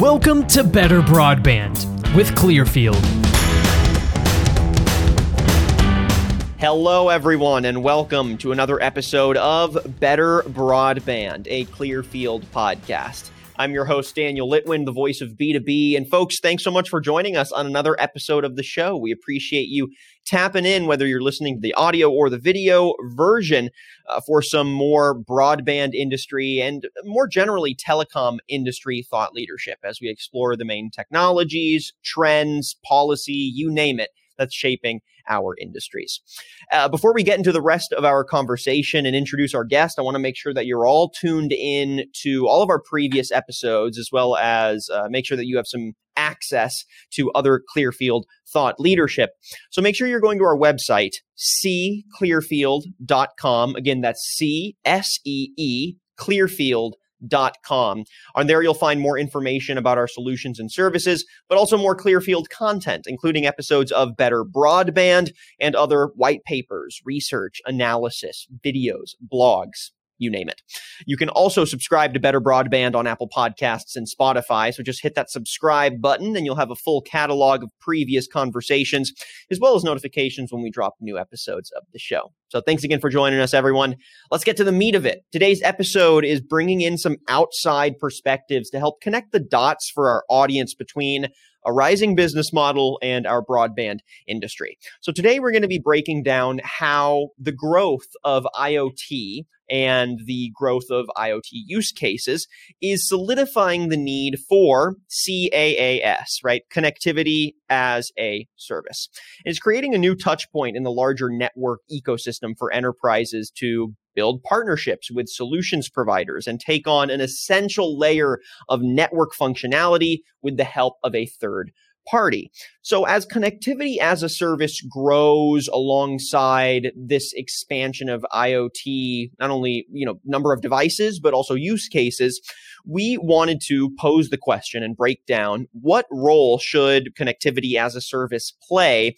Welcome to Better Broadband with Clearfield. Hello, everyone, and welcome to another episode of Better Broadband, a Clearfield podcast. I'm your host, Daniel Litwin, the voice of B2B. And folks, thanks so much for joining us on another episode of the show. We appreciate you tapping in, whether you're listening to the audio or the video version, uh, for some more broadband industry and more generally telecom industry thought leadership as we explore the main technologies, trends, policy, you name it, that's shaping our industries. Uh, before we get into the rest of our conversation and introduce our guest, I want to make sure that you're all tuned in to all of our previous episodes, as well as uh, make sure that you have some access to other Clearfield thought leadership. So make sure you're going to our website, seeclearfield.com. Again, that's C S E E, Clearfield com. On there, you'll find more information about our solutions and services, but also more Clearfield content, including episodes of Better Broadband and other white papers, research, analysis, videos, blogs, you name it. You can also subscribe to Better Broadband on Apple Podcasts and Spotify. So just hit that subscribe button and you'll have a full catalog of previous conversations, as well as notifications when we drop new episodes of the show. So thanks again for joining us, everyone. Let's get to the meat of it. Today's episode is bringing in some outside perspectives to help connect the dots for our audience between a rising business model and our broadband industry. So today we're going to be breaking down how the growth of IoT and the growth of IoT use cases is solidifying the need for CAAS, right? Connectivity as a service. It's creating a new touch point in the larger network ecosystem for enterprises to build partnerships with solutions providers and take on an essential layer of network functionality with the help of a third party. So as connectivity as a service grows alongside this expansion of IoT, not only, you know, number of devices, but also use cases, we wanted to pose the question and break down what role should connectivity as a service play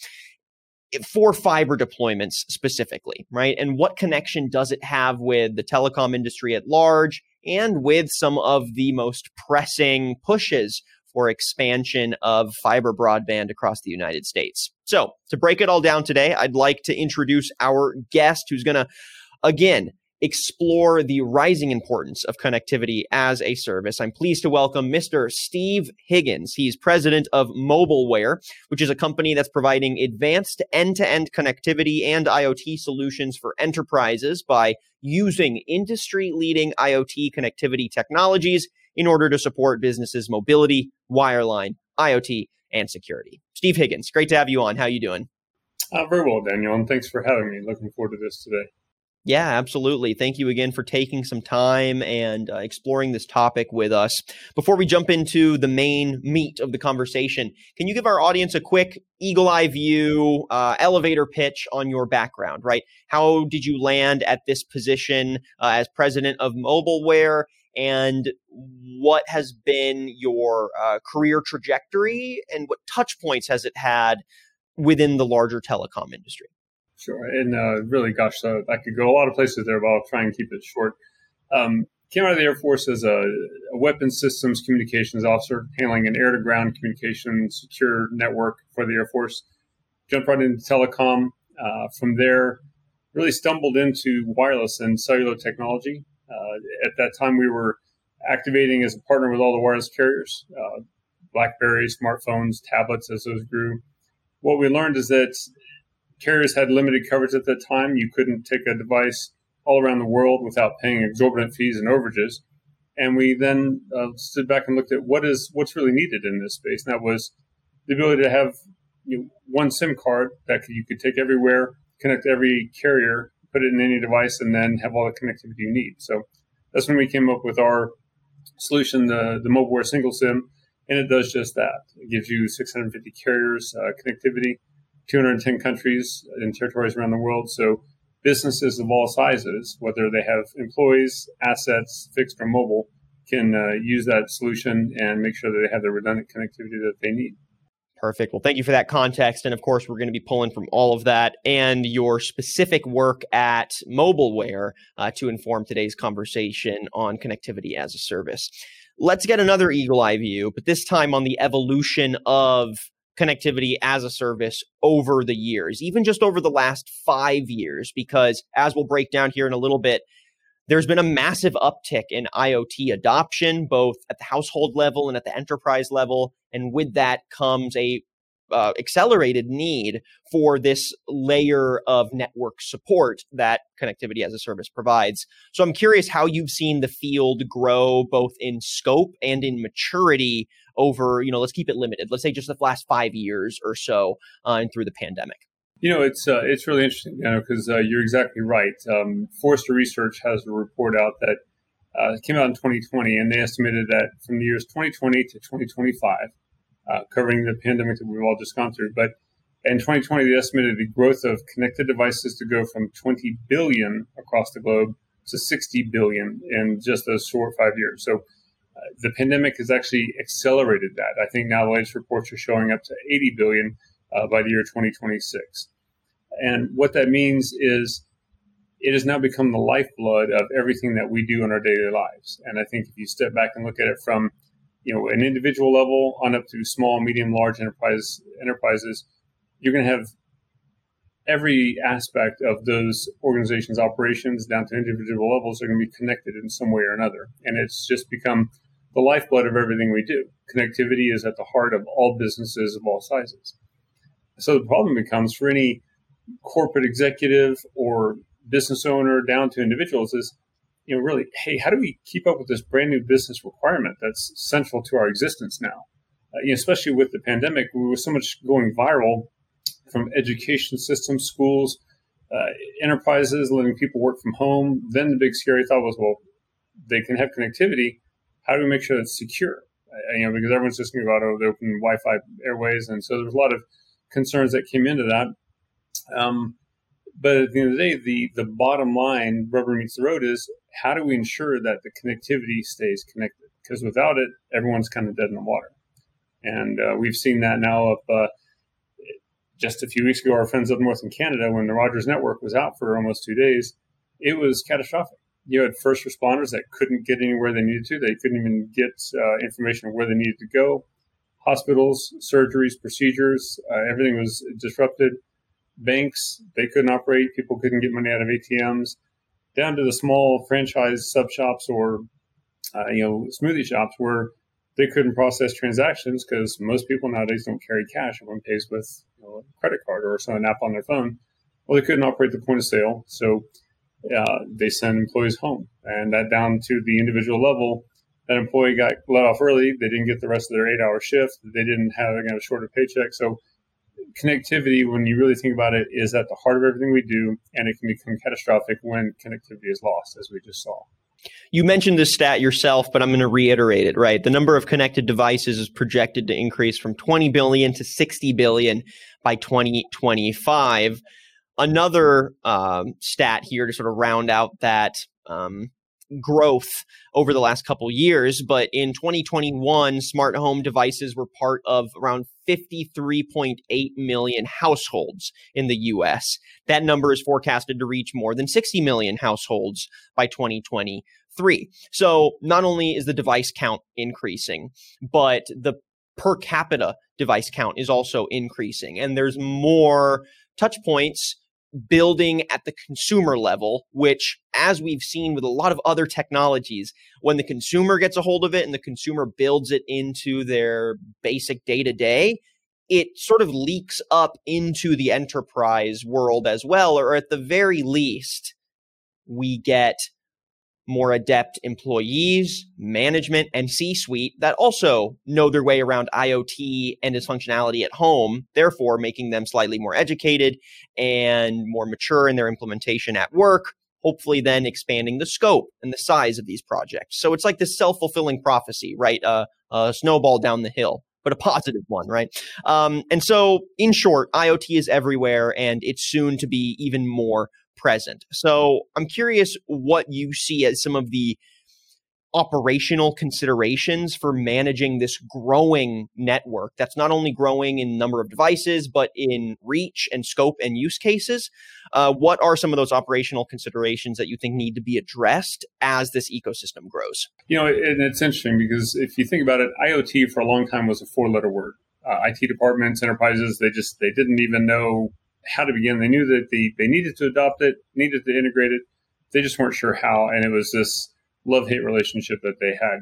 for fiber deployments specifically, right? And what connection does it have with the telecom industry at large and with some of the most pressing pushes for expansion of fiber broadband across the United States? So, to break it all down today, I'd like to introduce our guest who's going to, again, explore the rising importance of connectivity as a service. I'm pleased to welcome Mr. Steve Higgins. He's president of Mobileware, which is a company that's providing advanced end to end connectivity and IoT solutions for enterprises by using industry leading IoT connectivity technologies in order to support businesses' mobility, wireline, IoT, and security. Steve Higgins, great to have you on. How are you doing? Uh, very well, Daniel, and thanks for having me. Looking forward to this today. Yeah, absolutely. Thank you again for taking some time and uh, exploring this topic with us. Before we jump into the main meat of the conversation, can you give our audience a quick eagle eye view, uh, elevator pitch on your background, right? How did you land at this position uh, as president of Mobileware? And what has been your uh, career trajectory and what touch points has it had within the larger telecom industry? Sure. And uh, really, gosh, uh, I could go a lot of places there, but I'll try and keep it short. Um, came out of the Air Force as a, a weapons systems communications officer, handling an air to ground communication secure network for the Air Force. Jumped right into telecom. Uh, from there, really stumbled into wireless and cellular technology. Uh, at that time, we were activating as a partner with all the wireless carriers, uh, BlackBerry, smartphones, tablets as those grew. What we learned is that carriers had limited coverage at that time. You couldn't take a device all around the world without paying exorbitant fees and overages. And we then uh, stood back and looked at what is what's really needed in this space. And that was the ability to have you know, one SIM card that you could take everywhere, connect every carrier, put it in any device, and then have all the connectivity you need. So that's when we came up with our solution, the the Mobileware Single SIM, and it does just that. It gives you 650 carriers uh, connectivity 210 countries and territories around the world. So businesses of all sizes, whether they have employees, assets, fixed or mobile, can uh, use that solution and make sure that they have the redundant connectivity that they need. Perfect. Well, thank you for that context. And of course, we're going to be pulling from all of that and your specific work at Mobileware uh, to inform today's conversation on connectivity as a service. let's get another eagle eye view, but this time on the evolution of connectivity as a service over the years, even just over the last five years, because as we'll break down here in a little bit, there's been a massive uptick in IoT adoption, both at the household level and at the enterprise level. And with that comes a uh, accelerated need for this layer of network support that connectivity as a service provides. So I'm curious how you've seen the field grow both in scope and in maturity over, you know, let's keep it limited. Let's say just the last five years or so uh, and through the pandemic. You know, it's uh, it's really interesting, you know, because uh, you're exactly right. Um, Forrester Research has a report out that uh, came out in 2020, and they estimated that from the years 2020 to 2025, uh, covering the pandemic that we've all just gone through. But in 2020, they estimated the growth of connected devices to go from 20 billion across the globe to 60 billion in just those short five years. So the pandemic has actually accelerated that. I think now the latest reports are showing up to 80 billion uh, by the year 2026. And what that means is it has now become the lifeblood of everything that we do in our daily lives. And I think if you step back and look at it from you know an individual level on up to small, medium, large enterprise enterprises, you're going to have every aspect of those organizations' operations down to individual levels are going to be connected in some way or another, and it's just become the lifeblood of everything we do. Connectivity is at the heart of all businesses of all sizes. So the problem becomes for any corporate executive or business owner down to individuals is you know, really, hey, how do we keep up with this brand new business requirement that's central to our existence now? Uh, you know, especially with the pandemic, we were so much going viral from education systems, schools, uh, enterprises, letting people work from home. Then the big scary thought was, well, they can have connectivity. How do we make sure it's secure? You know, because everyone's just thinking about oh, the open Wi-Fi airways, and so there's a lot of concerns that came into that. Um, but at the end of the day, the, the bottom line, rubber meets the road, is how do we ensure that the connectivity stays connected? Because without it, everyone's kind of dead in the water. And uh, we've seen that now up uh, just a few weeks ago, our friends up north in Canada, when the Rogers network was out for almost two days, it was catastrophic. You had first responders that couldn't get anywhere they needed to. They couldn't even get uh, information of where they needed to go. Hospitals, surgeries, procedures, uh, everything was disrupted. Banks they couldn't operate. People couldn't get money out of atms down to the small franchise sub shops or uh, you know smoothie shops where they couldn't process transactions because most people nowadays don't carry cash. Everyone pays with you know, a credit card or some app on their phone. Well they couldn't operate the point of sale. So uh, they send employees home and that down to the individual level that employee got let off early they didn't get the rest of their eight hour shift they didn't have a shorter paycheck so connectivity, when you really think about it, is at the heart of everything we do, and it can become catastrophic when connectivity is lost, as we just saw. You mentioned this stat yourself, but I'm going to reiterate it, right? The number of connected devices is projected to increase from 20 billion to 60 billion by 2025. Another um, stat here to sort of round out that um, growth over the last couple years, but in 2021, smart home devices were part of around 53.8 million households in the US. That number is forecasted to reach more than 60 million households by 2023. So not only is the device count increasing, but the per capita device count is also increasing and there's more touch points building at the consumer level, which, as we've seen with a lot of other technologies, when the consumer gets a hold of it and the consumer builds it into their basic day to day, it sort of leaks up into the enterprise world as well, or at the very least, we get more adept employees, management, and C suite that also know their way around IoT and its functionality at home, therefore making them slightly more educated and more mature in their implementation at work. Hopefully, then expanding the scope and the size of these projects. So it's like this self fulfilling prophecy, right? Uh, a snowball down the hill but a positive one, right? Um, and so, in short, IoT is everywhere and it's soon to be even more present. So I'm curious what you see as some of the operational considerations for managing this growing network that's not only growing in number of devices but in reach and scope and use cases. Uh, what are some of those operational considerations that you think need to be addressed as this ecosystem grows? You know and it's interesting because if you think about it iot for a long time was a four letter word. Uh, it departments enterprises they just they didn't even know how to begin they knew that they, they needed to adopt it needed to integrate it they just weren't sure how and it was this love hate relationship that they had.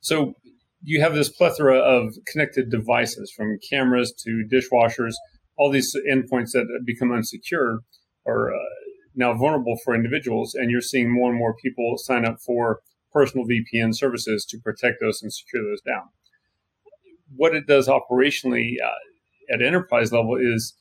So you have this plethora of connected devices from cameras to dishwashers, all these endpoints that become unsecure are uh, now vulnerable for individuals. And you're seeing more and more people sign up for personal VPN services to protect those and secure those down. What it does operationally uh, at enterprise level is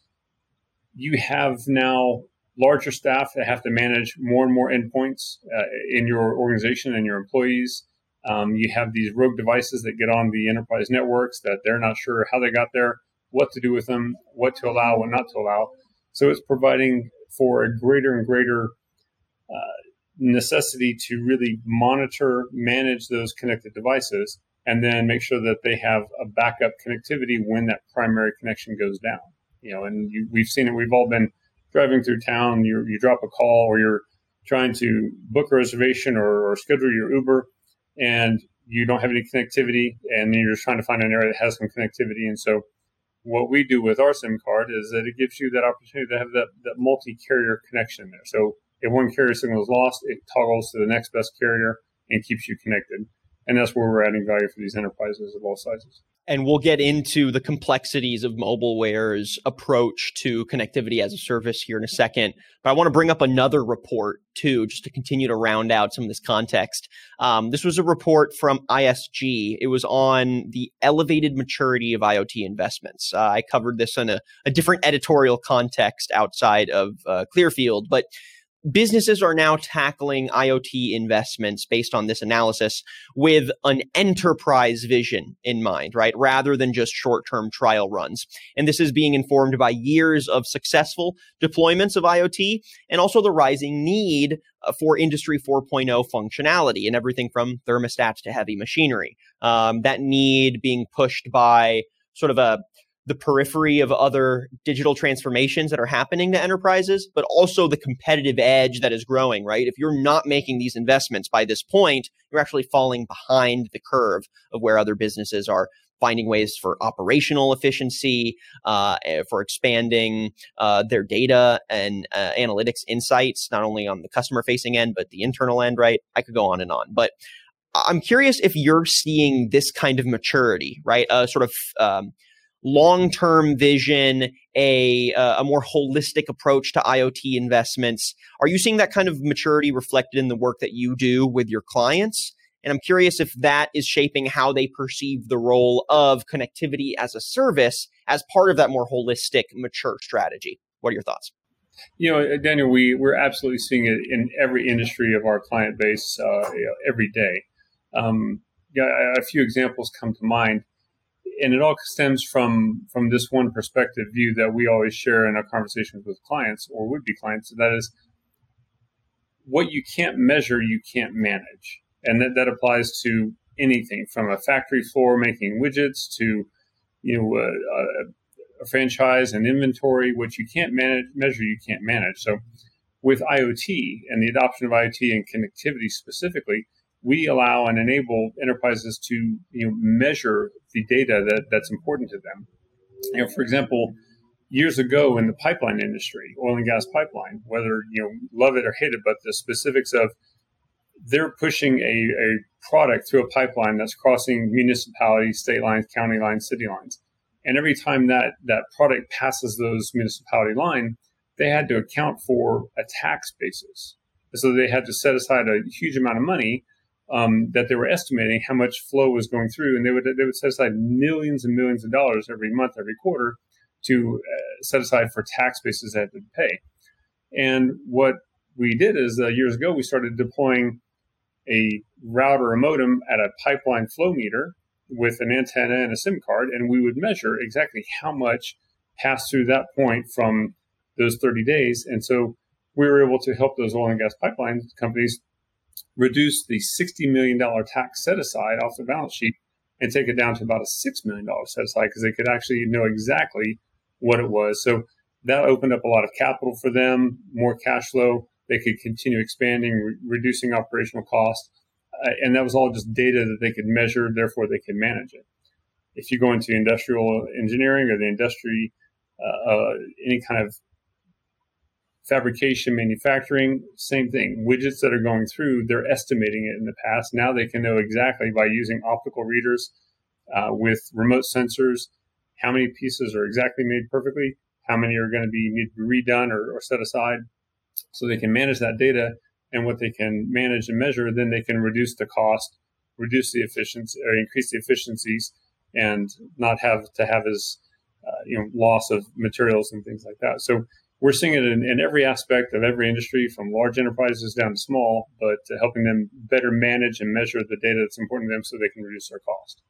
you have now larger staff that have to manage more and more endpoints uh, in your organization and your employees. Um, you have these rogue devices that get on the enterprise networks that they're not sure how they got there, what to do with them, what to allow, what not to allow. So it's providing for a greater and greater uh, necessity to really monitor, manage those connected devices, and then make sure that they have a backup connectivity when that primary connection goes down. You know, and you, we've seen it. We've all been driving through town, you, you drop a call or you're trying to book a reservation or, or schedule your Uber and you don't have any connectivity and you're just trying to find an area that has some connectivity. And so what we do with our SIM card is that it gives you that opportunity to have that, that multi-carrier connection there. So if one carrier signal is lost, it toggles to the next best carrier and keeps you connected. And that's where we're adding value for these enterprises of all sizes and we'll get into the complexities of mobileware's approach to connectivity as a service here in a second. But I want to bring up another report too, just to continue to round out some of this context. Um, this was a report from ISG. It was on the elevated maturity of IoT investments. Uh, I covered this in a, a, different editorial context outside of uh, Clearfield, but businesses are now tackling IoT investments based on this analysis with an enterprise vision in mind, right? Rather than just short term trial runs. And this is being informed by years of successful deployments of IoT and also the rising need uh, for Industry 4.0 functionality and everything from thermostats to heavy machinery. Um, that need being pushed by sort of a the periphery of other digital transformations that are happening to enterprises, but also the competitive edge that is growing, right? If you're not making these investments by this point, you're actually falling behind the curve of where other businesses are finding ways for operational efficiency, uh, eh, for expanding uh, their data and uh, analytics insights, not only on the customer facing end, but the internal end, right? I could go on and on. But I'm curious if you're seeing this kind of maturity, right? A sort of um, long-term vision, a a more holistic approach to IoT investments. Are you seeing that kind of maturity reflected in the work that you do with your clients? And I'm curious if that is shaping how they perceive the role of connectivity as a service as part of that more holistic, mature strategy. What are your thoughts? You know, Daniel, we we're absolutely seeing it in every industry of our client base uh, you know, every day. Um, yeah, a few examples come to mind and it all stems from from this one perspective view that we always share in our conversations with clients or would be clients that is what you can't measure you can't manage. And that, that applies to anything from a factory floor making widgets to you know a, a, franchise and inventory. What you can't manage measure you can't manage. So with iot and the adoption of iot and connectivity specifically we allow and enable enterprises to you know, measure the data that, that's important to them. You know, for example, years ago in the pipeline industry, oil and gas pipeline, whether you know love it or hate it, but the specifics of they're pushing a, a product through a pipeline that's crossing municipalities, state lines, county lines, city lines. And every time that that product passes those municipality line, they had to account for a tax basis. So they had to set aside a huge amount of money um, that they were estimating how much flow was going through, and they would they would set aside millions and millions of dollars every month, every quarter, to uh, set aside for tax bases that they pay. And what we did is uh, years ago we started deploying a router, a modem at a pipeline flow meter with an antenna and a SIM card, and we would measure exactly how much passed through that point from those 30 days. And so we were able to help those oil and gas pipeline companies reduce the $60 million tax set aside off the balance sheet and take it down to about a $6 million set aside because they could actually know exactly what it was. So that opened up a lot of capital for them, more cash flow. They could continue expanding, re- reducing operational costs. Uh, and that was all just data that they could measure, therefore they could manage it. If you go into industrial engineering or the industry, uh, uh, any kind of fabrication, manufacturing, same thing. Widgets that are going through, they're estimating it in the past. Now they can know exactly by using optical readers uh, with remote sensors how many pieces are exactly made perfectly, how many are going to be need to be redone or, or set aside, so they can manage that data and what they can manage and measure. Then they can reduce the cost, reduce the efficiency, or increase the efficiencies, and not have to have as uh, you know loss of materials and things like that. So we're seeing it in, in, every aspect of every industry, from large enterprises down to small, but helping them better manage and measure the data that's important to them so they can reduce their cost.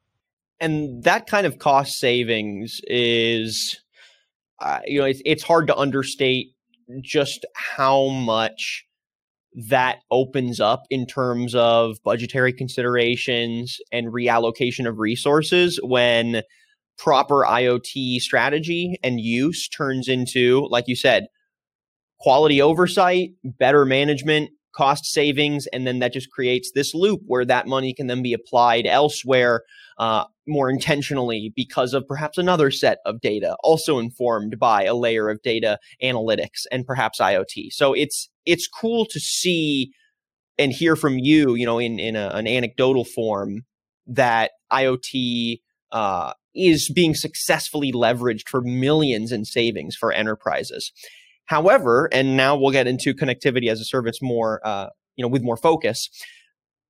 And that kind of cost savings is, uh, you know, it's, it's hard to understate just how much that opens up in terms of budgetary considerations and reallocation of resources when proper IoT strategy and use turns into, like you said, quality oversight, better management, cost savings, and then that just creates this loop where that money can then be applied elsewhere uh, more intentionally because of perhaps another set of data, also informed by a layer of data analytics and perhaps IoT. So it's it's cool to see and hear from you, you know, in in a, an anecdotal form that IoT uh, is being successfully leveraged for millions in savings for enterprises. However, and now we'll get into connectivity as a service more, uh, you know, with more focus.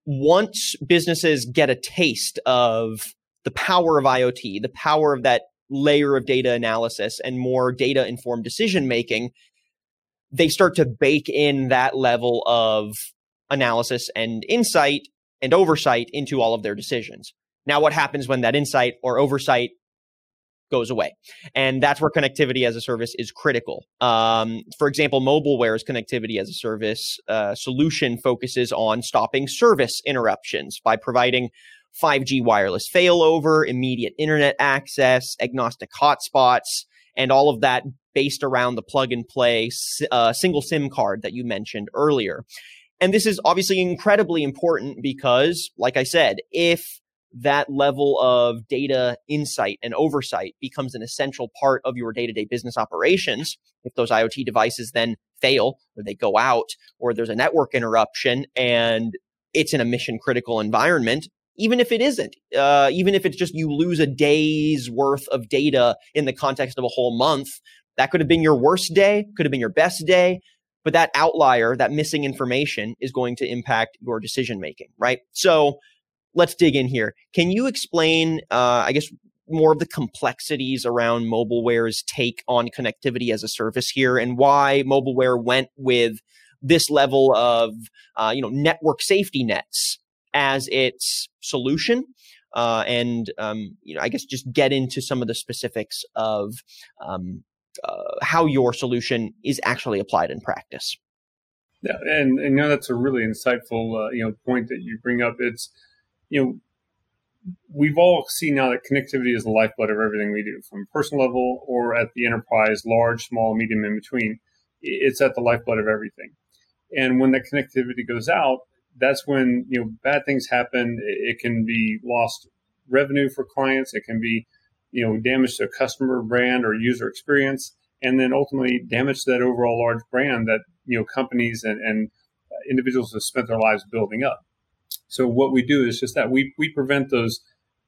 Once businesses get a taste of the power of IoT, the power of that layer of data analysis and more data informed decision making, they start to bake in that level of analysis and insight and oversight into all of their decisions. Now, what happens when that insight or oversight goes away? And that's where connectivity as a service is critical. Um, for example, Mobileware's connectivity as a service uh, solution focuses on stopping service interruptions by providing 5G wireless failover, immediate internet access, agnostic hotspots, and all of that based around the plug and play uh, single SIM card that you mentioned earlier. And this is obviously incredibly important because, like I said, if that level of data insight and oversight becomes an essential part of your day to day business operations. If those IoT devices then fail or they go out or there's a network interruption and it's in a mission critical environment, even if it isn't, uh, even if it's just you lose a day's worth of data in the context of a whole month, that could have been your worst day, could have been your best day. But that outlier, that missing information is going to impact your decision making, right? So let's dig in here. Can you explain, uh, I guess, more of the complexities around Mobileware's take on connectivity as a service here, and why Mobileware went with this level of, uh, you know, network safety nets as its solution? Uh, and um, you know, I guess just get into some of the specifics of um, uh, how your solution is actually applied in practice. Yeah, and, and you know that's a really insightful uh, you know point that you bring up. It's you know, we've all seen now that connectivity is the lifeblood of everything we do, from personal level or at the enterprise, large, small, medium, in between. It's at the lifeblood of everything. And when that connectivity goes out, that's when you know bad things happen. It can be lost revenue for clients. It can be you know damage to a customer brand or user experience, and then ultimately damage to that overall large brand that you know companies and, and individuals have spent their lives building up. So what we do is just that we, we prevent those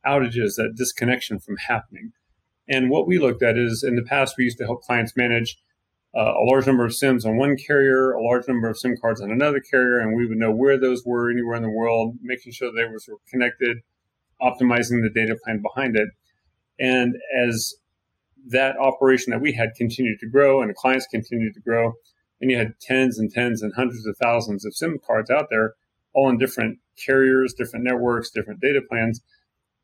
outages, that disconnection from happening. And what we looked at is in the past, we used to help clients manage uh, a large number of SIMs on one carrier, a large number of SIM cards on another carrier, and we would know where those were anywhere in the world, making sure they were connected, optimizing the data plan behind it. And as that operation that we had continued to grow and the clients continued to grow, and you had tens and tens and hundreds of thousands of SIM cards out there, all in different carriers, different networks, different data plans,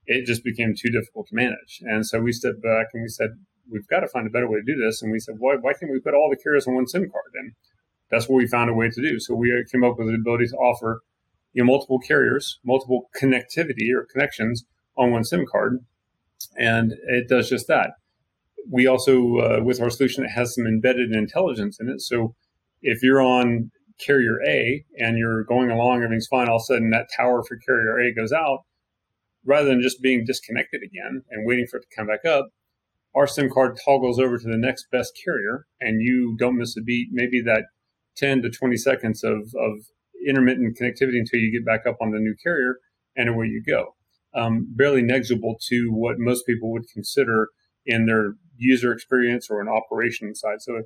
it just became too difficult to manage. And so we stepped back and we said, we've got to find a better way to do this. And we said, why, why can't we put all the carriers on one SIM card? And that's what we found a way to do. So we came up with the ability to offer you know, multiple carriers, multiple connectivity or connections on one SIM card, and it does just that. We also, uh, with our solution, it has some embedded intelligence in it. So if you're on carrier A and you're going along, everything's fine, all of a sudden that tower for carrier A goes out, rather than just being disconnected again and waiting for it to come back up, our SIM card toggles over to the next best carrier and you don't miss a beat. Maybe that 10 to 20 seconds of, of intermittent connectivity until you get back up on the new carrier and away you go. Um, barely negligible to what most people would consider in their user experience or an operation side. So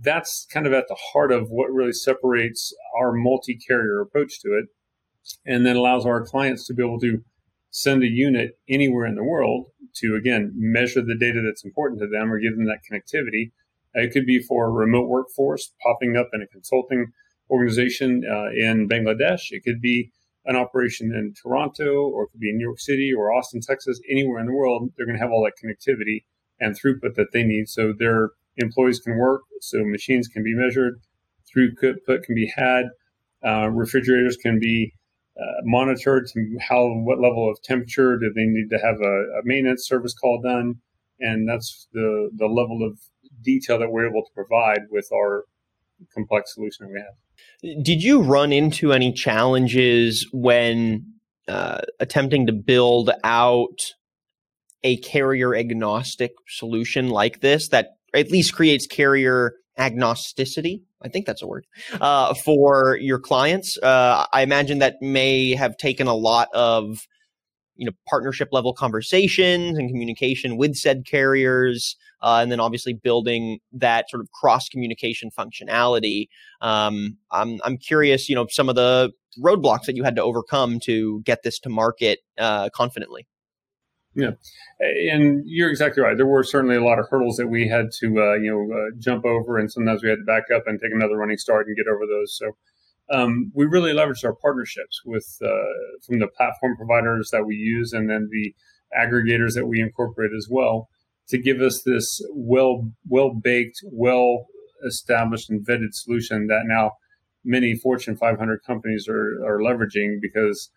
that's kind of at the heart of what really separates our multi carrier approach to it and then allows our clients to be able to send a unit anywhere in the world to again measure the data that's important to them or give them that connectivity. It could be for a remote workforce popping up in a consulting organization uh, in Bangladesh. It could be an operation in Toronto, or it could be in New York City or Austin, Texas. Anywhere in the world, they're going to have all that connectivity and throughput that they need, so their employees can work, so machines can be measured, throughput can be had, uh, refrigerators can be uh, monitored to how what level of temperature do they need to have a, a, maintenance service call done, and that's the the level of detail that we're able to provide with our complex solution that we have. Did you run into any challenges when uh, attempting to build out a carrier agnostic solution like this that at least creates carrier agnosticity? I think that's a word uh, for your clients. Uh, I imagine that may have taken a lot of you know partnership level conversations and communication with said carriers, uh, and then obviously building that sort of cross communication functionality. Um, I'm I'm curious, you know, some of the roadblocks that you had to overcome to get this to market uh, confidently. Yeah, and you're exactly right. There were certainly a lot of hurdles that we had to, uh, you know, uh, jump over, and sometimes we had to back up and take another running start and get over those. So um, we really leveraged our partnerships with uh, from the platform providers that we use, and then the aggregators that we incorporate as well, to give us this well, well baked, well established and vetted solution that now many Fortune 500 companies are, are leveraging because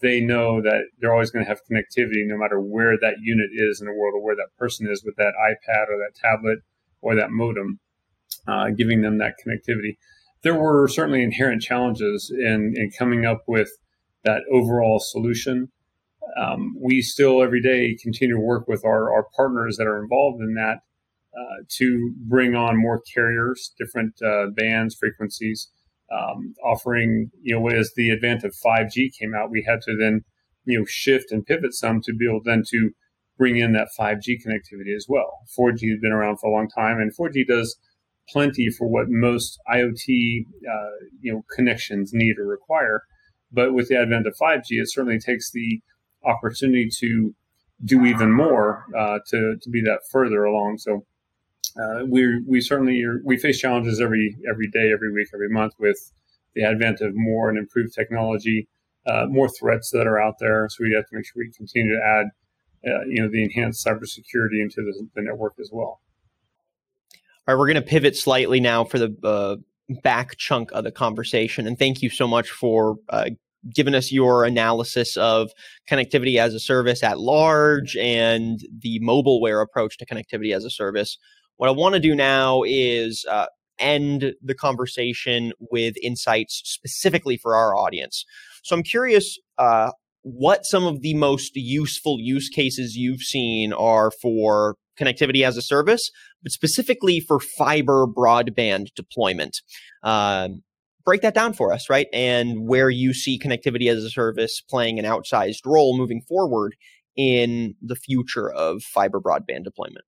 they know that they're always going to have connectivity no matter where that unit is in the world or where that person is with that iPad or that tablet or that modem, uh, giving them that connectivity. There were certainly inherent challenges in, in coming up with that overall solution. Um, we still every day continue to work with our, our partners that are involved in that uh, to bring on more carriers, different uh, bands, frequencies, um, offering, you know, as the advent of 5G came out, we had to then, you know, shift and pivot some to be able then to bring in that 5G connectivity as well. 4G has been around for a long time, and 4G does plenty for what most IoT, uh, you know, connections need or require. But with the advent of 5G, it certainly takes the opportunity to do even more uh, to to be that further along. So uh, we we certainly are, we face challenges every every day, every week, every month with the advent of more and improved technology, uh, more threats that are out there. So we have to make sure we continue to add, uh, you know, the enhanced cybersecurity into the, the, network as well. All right, we're going to pivot slightly now for the uh, back chunk of the conversation, and thank you so much for uh, given us your analysis of connectivity as a service at large and the mobileware approach to connectivity as a service. What I want to do now is uh, end the conversation with insights specifically for our audience. So I'm curious uh, what some of the most useful use cases you've seen are for connectivity as a service, but specifically for fiber broadband deployment. Um, break that down for us, right? And where you see connectivity as a service playing an outsized role moving forward in the future of fiber broadband deployment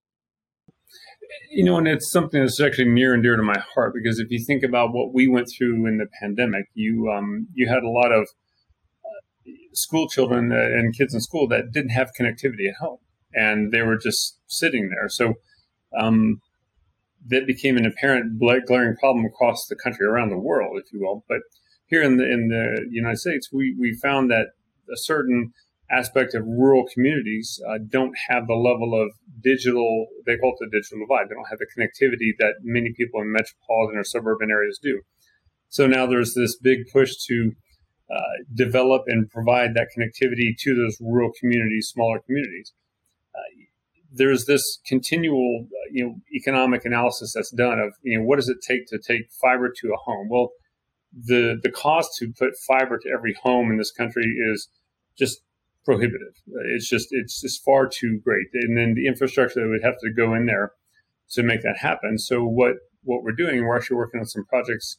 you know, and it's something that's actually near and dear to my heart because if you think about what we went through in the pandemic, you um, you had a lot of uh, school children uh, and kids in school that didn't have connectivity at home, and they were just sitting there. So um, that became an apparent glaring problem across the country, around the world, if you will. But here in the in the United States, we we found that a certain aspect of rural communities uh, don't have the level of digital, they call it the digital divide. They don't have the connectivity that many people in metropolitan or suburban areas do. So now there's this big push to uh, develop and provide that connectivity to those rural communities, smaller communities. Uh, there's this continual, uh, you know, economic analysis that's done of, you know, what does it take to take fiber to a home? Well, the the cost to put fiber to every home in this country is just prohibitive. It's just it's just far too great, and then the infrastructure that would have to go in there to make that happen. So what what we're doing, we're actually working on some projects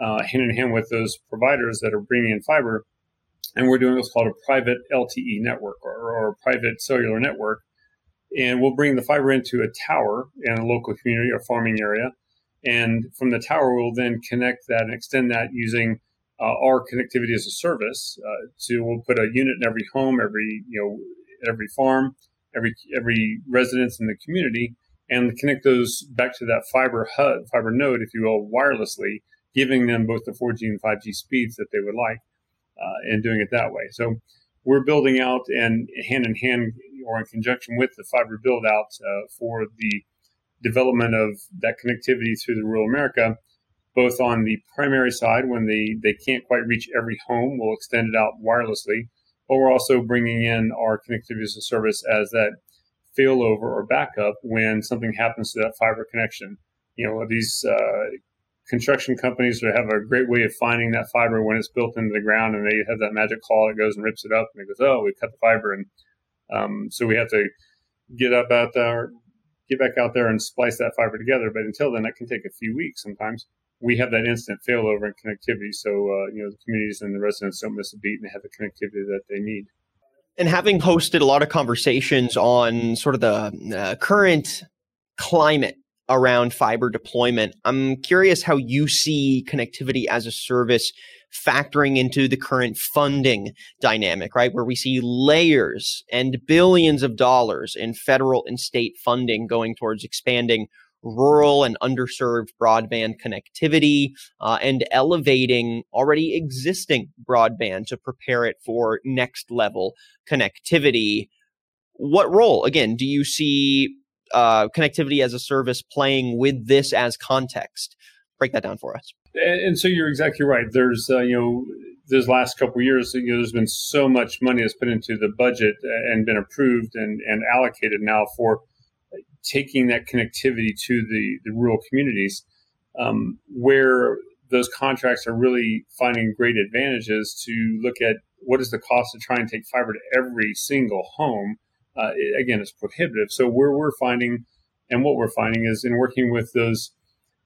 uh, hand in hand with those providers that are bringing in fiber, and we're doing what's called a private LTE network or, or a private cellular network, and we'll bring the fiber into a tower in a local community or farming area, and from the tower we'll then connect that and extend that using uh, our connectivity as a service. Uh, so we'll put a unit in every home, every you know every farm, every every residence in the community, and connect those back to that fiber hub, fiber node, if you will, wirelessly, giving them both the 4G and 5G speeds that they would like, uh, and doing it that way. So we're building out and hand in hand or in conjunction with the fiber build out uh, for the development of that connectivity through the rural America, both on the primary side when they, they can't quite reach every home, we'll extend it out wirelessly, but we're also bringing in our connectivity as a service as that failover or backup when something happens to that fiber connection. You know, these uh, construction companies they have a great way of finding that fiber when it's built into the ground, and they have that magic claw that goes and rips it up, and it goes, "Oh, we cut the fiber," and um, so we have to get up out there, get back out there, and splice that fiber together. But until then, that can take a few weeks sometimes. We have that instant failover and connectivity, so uh, you know the communities and the residents don't miss a beat and have the connectivity that they need. And having hosted a lot of conversations on sort of the uh, current climate around fiber deployment, I'm curious how you see connectivity as a service factoring into the current funding dynamic, right? Where we see layers and billions of dollars in federal and state funding going towards expanding rural and underserved broadband connectivity uh, and elevating already existing broadband to prepare it for next level connectivity. What role, again, do you see uh, connectivity as a service playing with this as context? Break that down for us. And, and so you're exactly right. There's, uh, you know, those last couple years, you know, there's been so much money that's put into the budget and been approved and, and allocated now for taking that connectivity to the, the rural communities um, where those contracts are really finding great advantages to look at what is the cost to try and take fiber to every single home. Uh, again, it's prohibitive. So where we're finding, and what we're finding is in working with those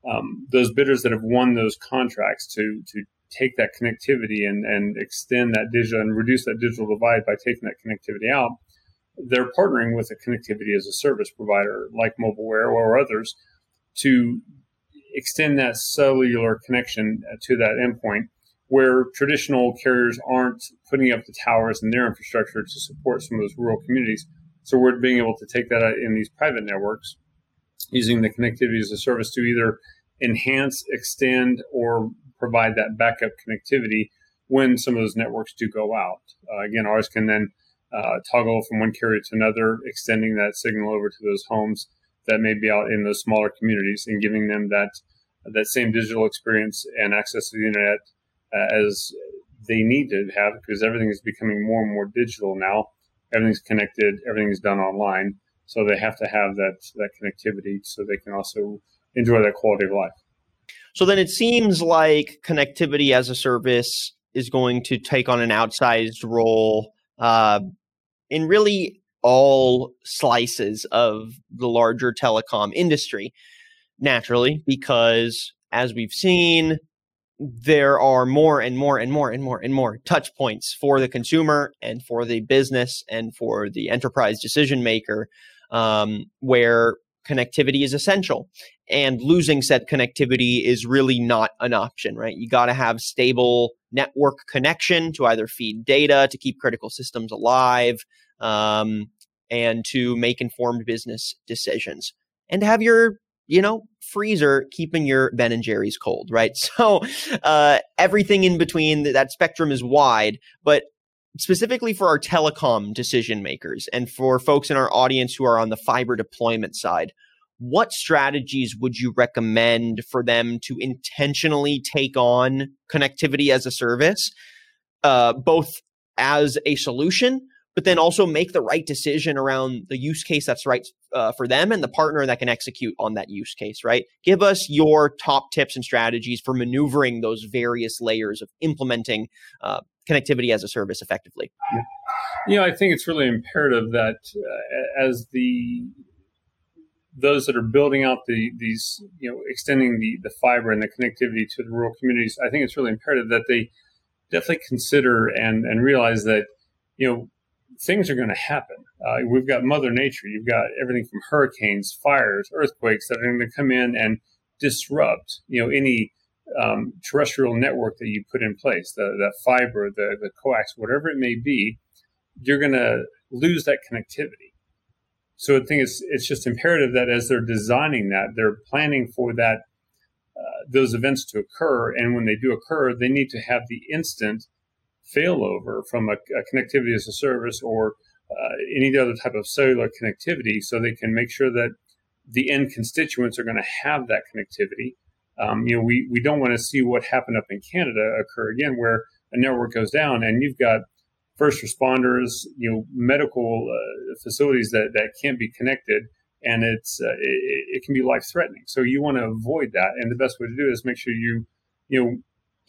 um, those bidders that have won those contracts to to take that connectivity and, and extend that digital and reduce that digital divide by taking that connectivity out they're partnering with a connectivity as a service provider like Mobileware or others to extend that cellular connection to that endpoint where traditional carriers aren't putting up the towers in their infrastructure to support some of those rural communities. So we're being able to take that in these private networks using the connectivity as a service to either enhance, extend, or provide that backup connectivity when some of those networks do go out. Uh, again, ours can then uh, toggle from one carrier to another, extending that signal over to those homes that may be out in those smaller communities and giving them that that same digital experience and access to the internet uh, as they need to have because everything is becoming more and more digital now. Everything's connected, everything's done online, so they have to have that that connectivity so they can also enjoy that quality of life. So then it seems like connectivity as a service is going to take on an outsized role uh, in really all slices of the larger telecom industry. Naturally, because as we've seen, there are more and more and more and more and more touch points for the consumer and for the business and for the enterprise decision maker um, where connectivity is essential and losing said connectivity is really not an option right? You got to have stable network connection to either feed data to keep critical systems alive um, and to make informed business decisions and to have your you know freezer keeping your ben and jerry's cold right? So uh, everything in between that spectrum is wide but specifically for our telecom decision makers and for folks in our audience who are on the fiber deployment side what strategies would you recommend for them to intentionally take on connectivity as a service uh, both as a solution, but then also make the right decision around the use case that's right uh, for them and the partner that can execute on that use case, right? Give us your top tips and strategies for maneuvering those various layers of implementing uh, connectivity as a service effectively. You know, I think it's really imperative that uh, as the those that are building out the these you know extending the the fiber and the connectivity to the rural communities, I think it's really imperative that they definitely consider and and realize that you know things are going to happen. Uh, we've got Mother Nature. You've got everything from hurricanes, fires, earthquakes that are going to come in and disrupt you know any um, terrestrial network that you put in place, the, the fiber, the, the coax, whatever it may be, you're going to lose that connectivity. So I think it's it's just imperative that as they're designing that, they're planning for that uh, those events to occur, and when they do occur, they need to have the instant failover from a, a connectivity as a service or uh, any other type of cellular connectivity, so they can make sure that the end constituents are going to have that connectivity. Um, you know, we we don't want to see what happened up in Canada occur again, where a network goes down and you've got first responders, you know, medical uh, facilities that, that can't be connected, and it's uh, it, it, can be life threatening. So you want to avoid that, and the best way to do it is make sure you you know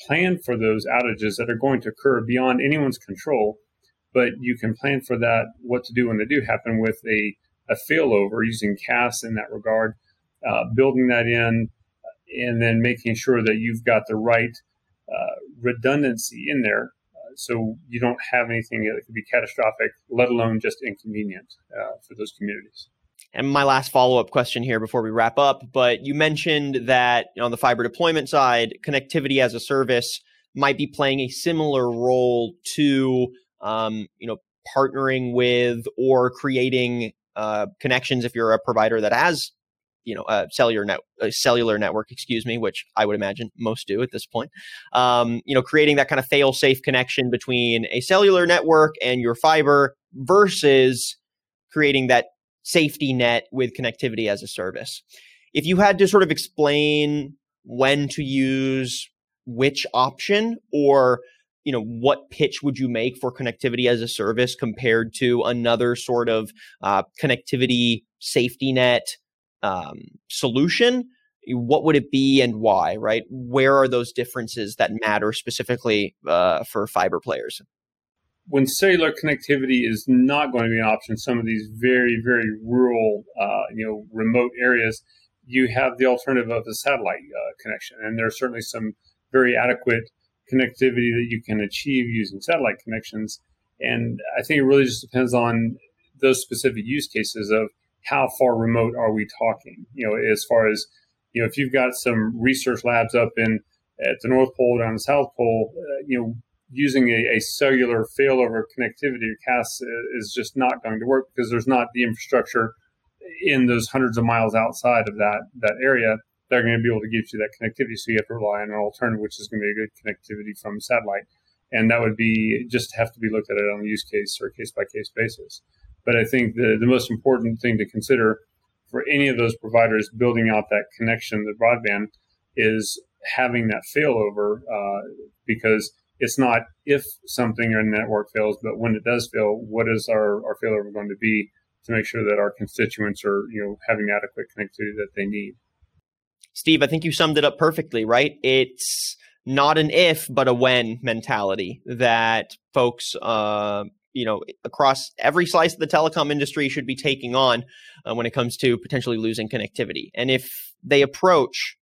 plan for those outages that are going to occur beyond anyone's control, but you can plan for that what to do when they do happen with a a failover using CAS in that regard, uh, building that in, and then making sure that you've got the right uh, redundancy in there so you don't have anything that could be catastrophic, let alone just inconvenient uh, for those communities. And my last follow up question here before we wrap up, but you mentioned that on the fiber deployment side, connectivity as a service might be playing a similar role to um, you know partnering with or creating uh, connections if you're a provider that has you know a cellular net a cellular network excuse me which i would imagine most do at this point um, you know creating that kind of fail safe connection between a cellular network and your fiber versus creating that safety net with connectivity as a service. If you had to sort of explain when to use which option or you know what pitch would you make for connectivity as a service compared to another sort of uh, connectivity safety net um, solution, what would it be and why? Right? Where are those differences that matter specifically uh, for fiber players? When cellular connectivity is not going to be an option, some of these very, very rural, uh, you know, remote areas, you have the alternative of a satellite uh, connection, and there's certainly some very adequate connectivity that you can achieve using satellite connections. And I think it really just depends on those specific use cases of how far remote are we talking? You know, as far as you know, if you've got some research labs up in at the North Pole or down the South Pole, uh, you know, using a, a, cellular failover connectivity CAS is just not going to work because there's not the infrastructure in those hundreds of miles outside of that that area that are going to be able to give you that connectivity. So you have to rely on an alternative, which is going to be a good connectivity from satellite, and that would be just have to be looked at it on a use case or case by case basis. But I think the, the most important thing to consider for any of those providers building out that connection, the broadband, is having that failover uh, because it's not if something in the network fails, but when it does fail, what is our, our failover going to be to make sure that our constituents are you know having adequate connectivity that they need. Steve, I think you summed it up perfectly, right? It's not an if, but a when mentality that folks uh, you know across every slice of the telecom industry should be taking on uh, when it comes to potentially losing connectivity. And if they approach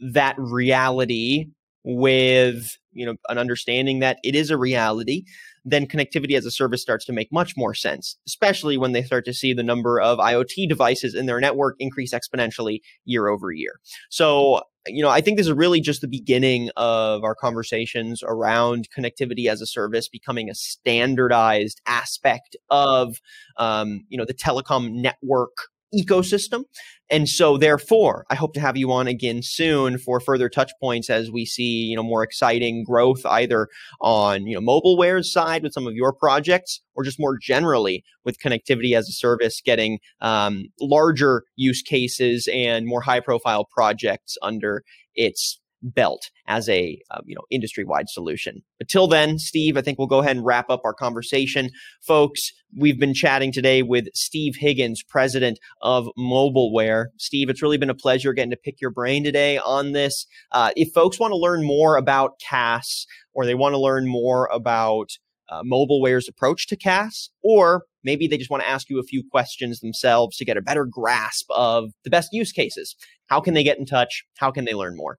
that reality with you know an understanding that it is a reality then connectivity as a service starts to make much more sense especially when they start to see the number of iot devices in their network increase exponentially year over year. So you know, I think this is really just the beginning of our conversations around connectivity as a service becoming a standardized aspect of, um, you know, the telecom network ecosystem. And so therefore, I hope to have you on again soon for further touch points as we see, you know, more exciting growth either on, you know, mobile mobileware's side with some of your projects or just more generally with connectivity as a service getting um, larger use cases and more high profile projects under its belt as a uh, you know industry wide solution. But till then, Steve, I think we'll go ahead and wrap up our conversation, folks. We've been chatting today with Steve Higgins, president of Mobileware. Steve, it's really been a pleasure getting to pick your brain today on this. Uh, if folks want to learn more about CAS or they want to learn more about uh, Mobileware's approach to CAS, or maybe they just want to ask you a few questions themselves to get a better grasp of the best use cases. How can they get in touch? How can they learn more?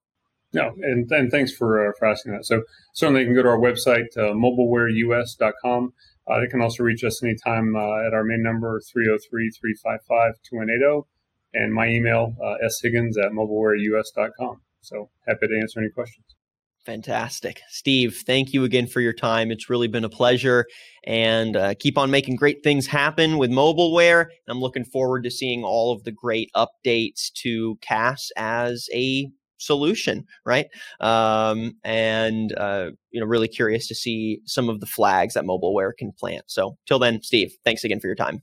No, and, and thanks for, uh, for asking that. So certainly you can go to our website, uh, mobilewareus.com. Uh, they can also reach us anytime uh, at our main number, 303-355-2180, and my email, uh, shiggins at mobilewareus.com. So happy to answer any questions. Fantastic. Steve, thank you again for your time. It's really been a pleasure. And uh, keep on making great things happen with Mobileware. I'm looking forward to seeing all of the great updates to CAS as a solution, right? Um, and uh, you know, really curious to see some of the flags that Mobileware can plant. So, till then, Steve, thanks again for your time.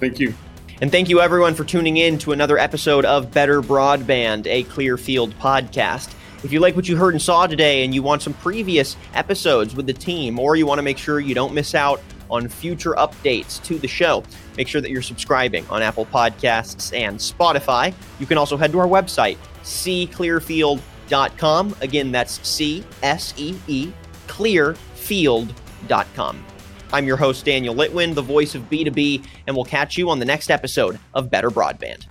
Thank you. And thank you everyone for tuning in to another episode of Better Broadband, a Clearfield podcast. If you like what you heard and saw today and you want some previous episodes with the team, or you want to make sure you don't miss out on future updates to the show, make sure that you're subscribing on Apple Podcasts and Spotify. You can also head to our website, seeclearfield.com. Again, that's C S E E, clearfield.com. I'm your host, Daniel Litwin, the voice of B2B, and we'll catch you on the next episode of Better Broadband.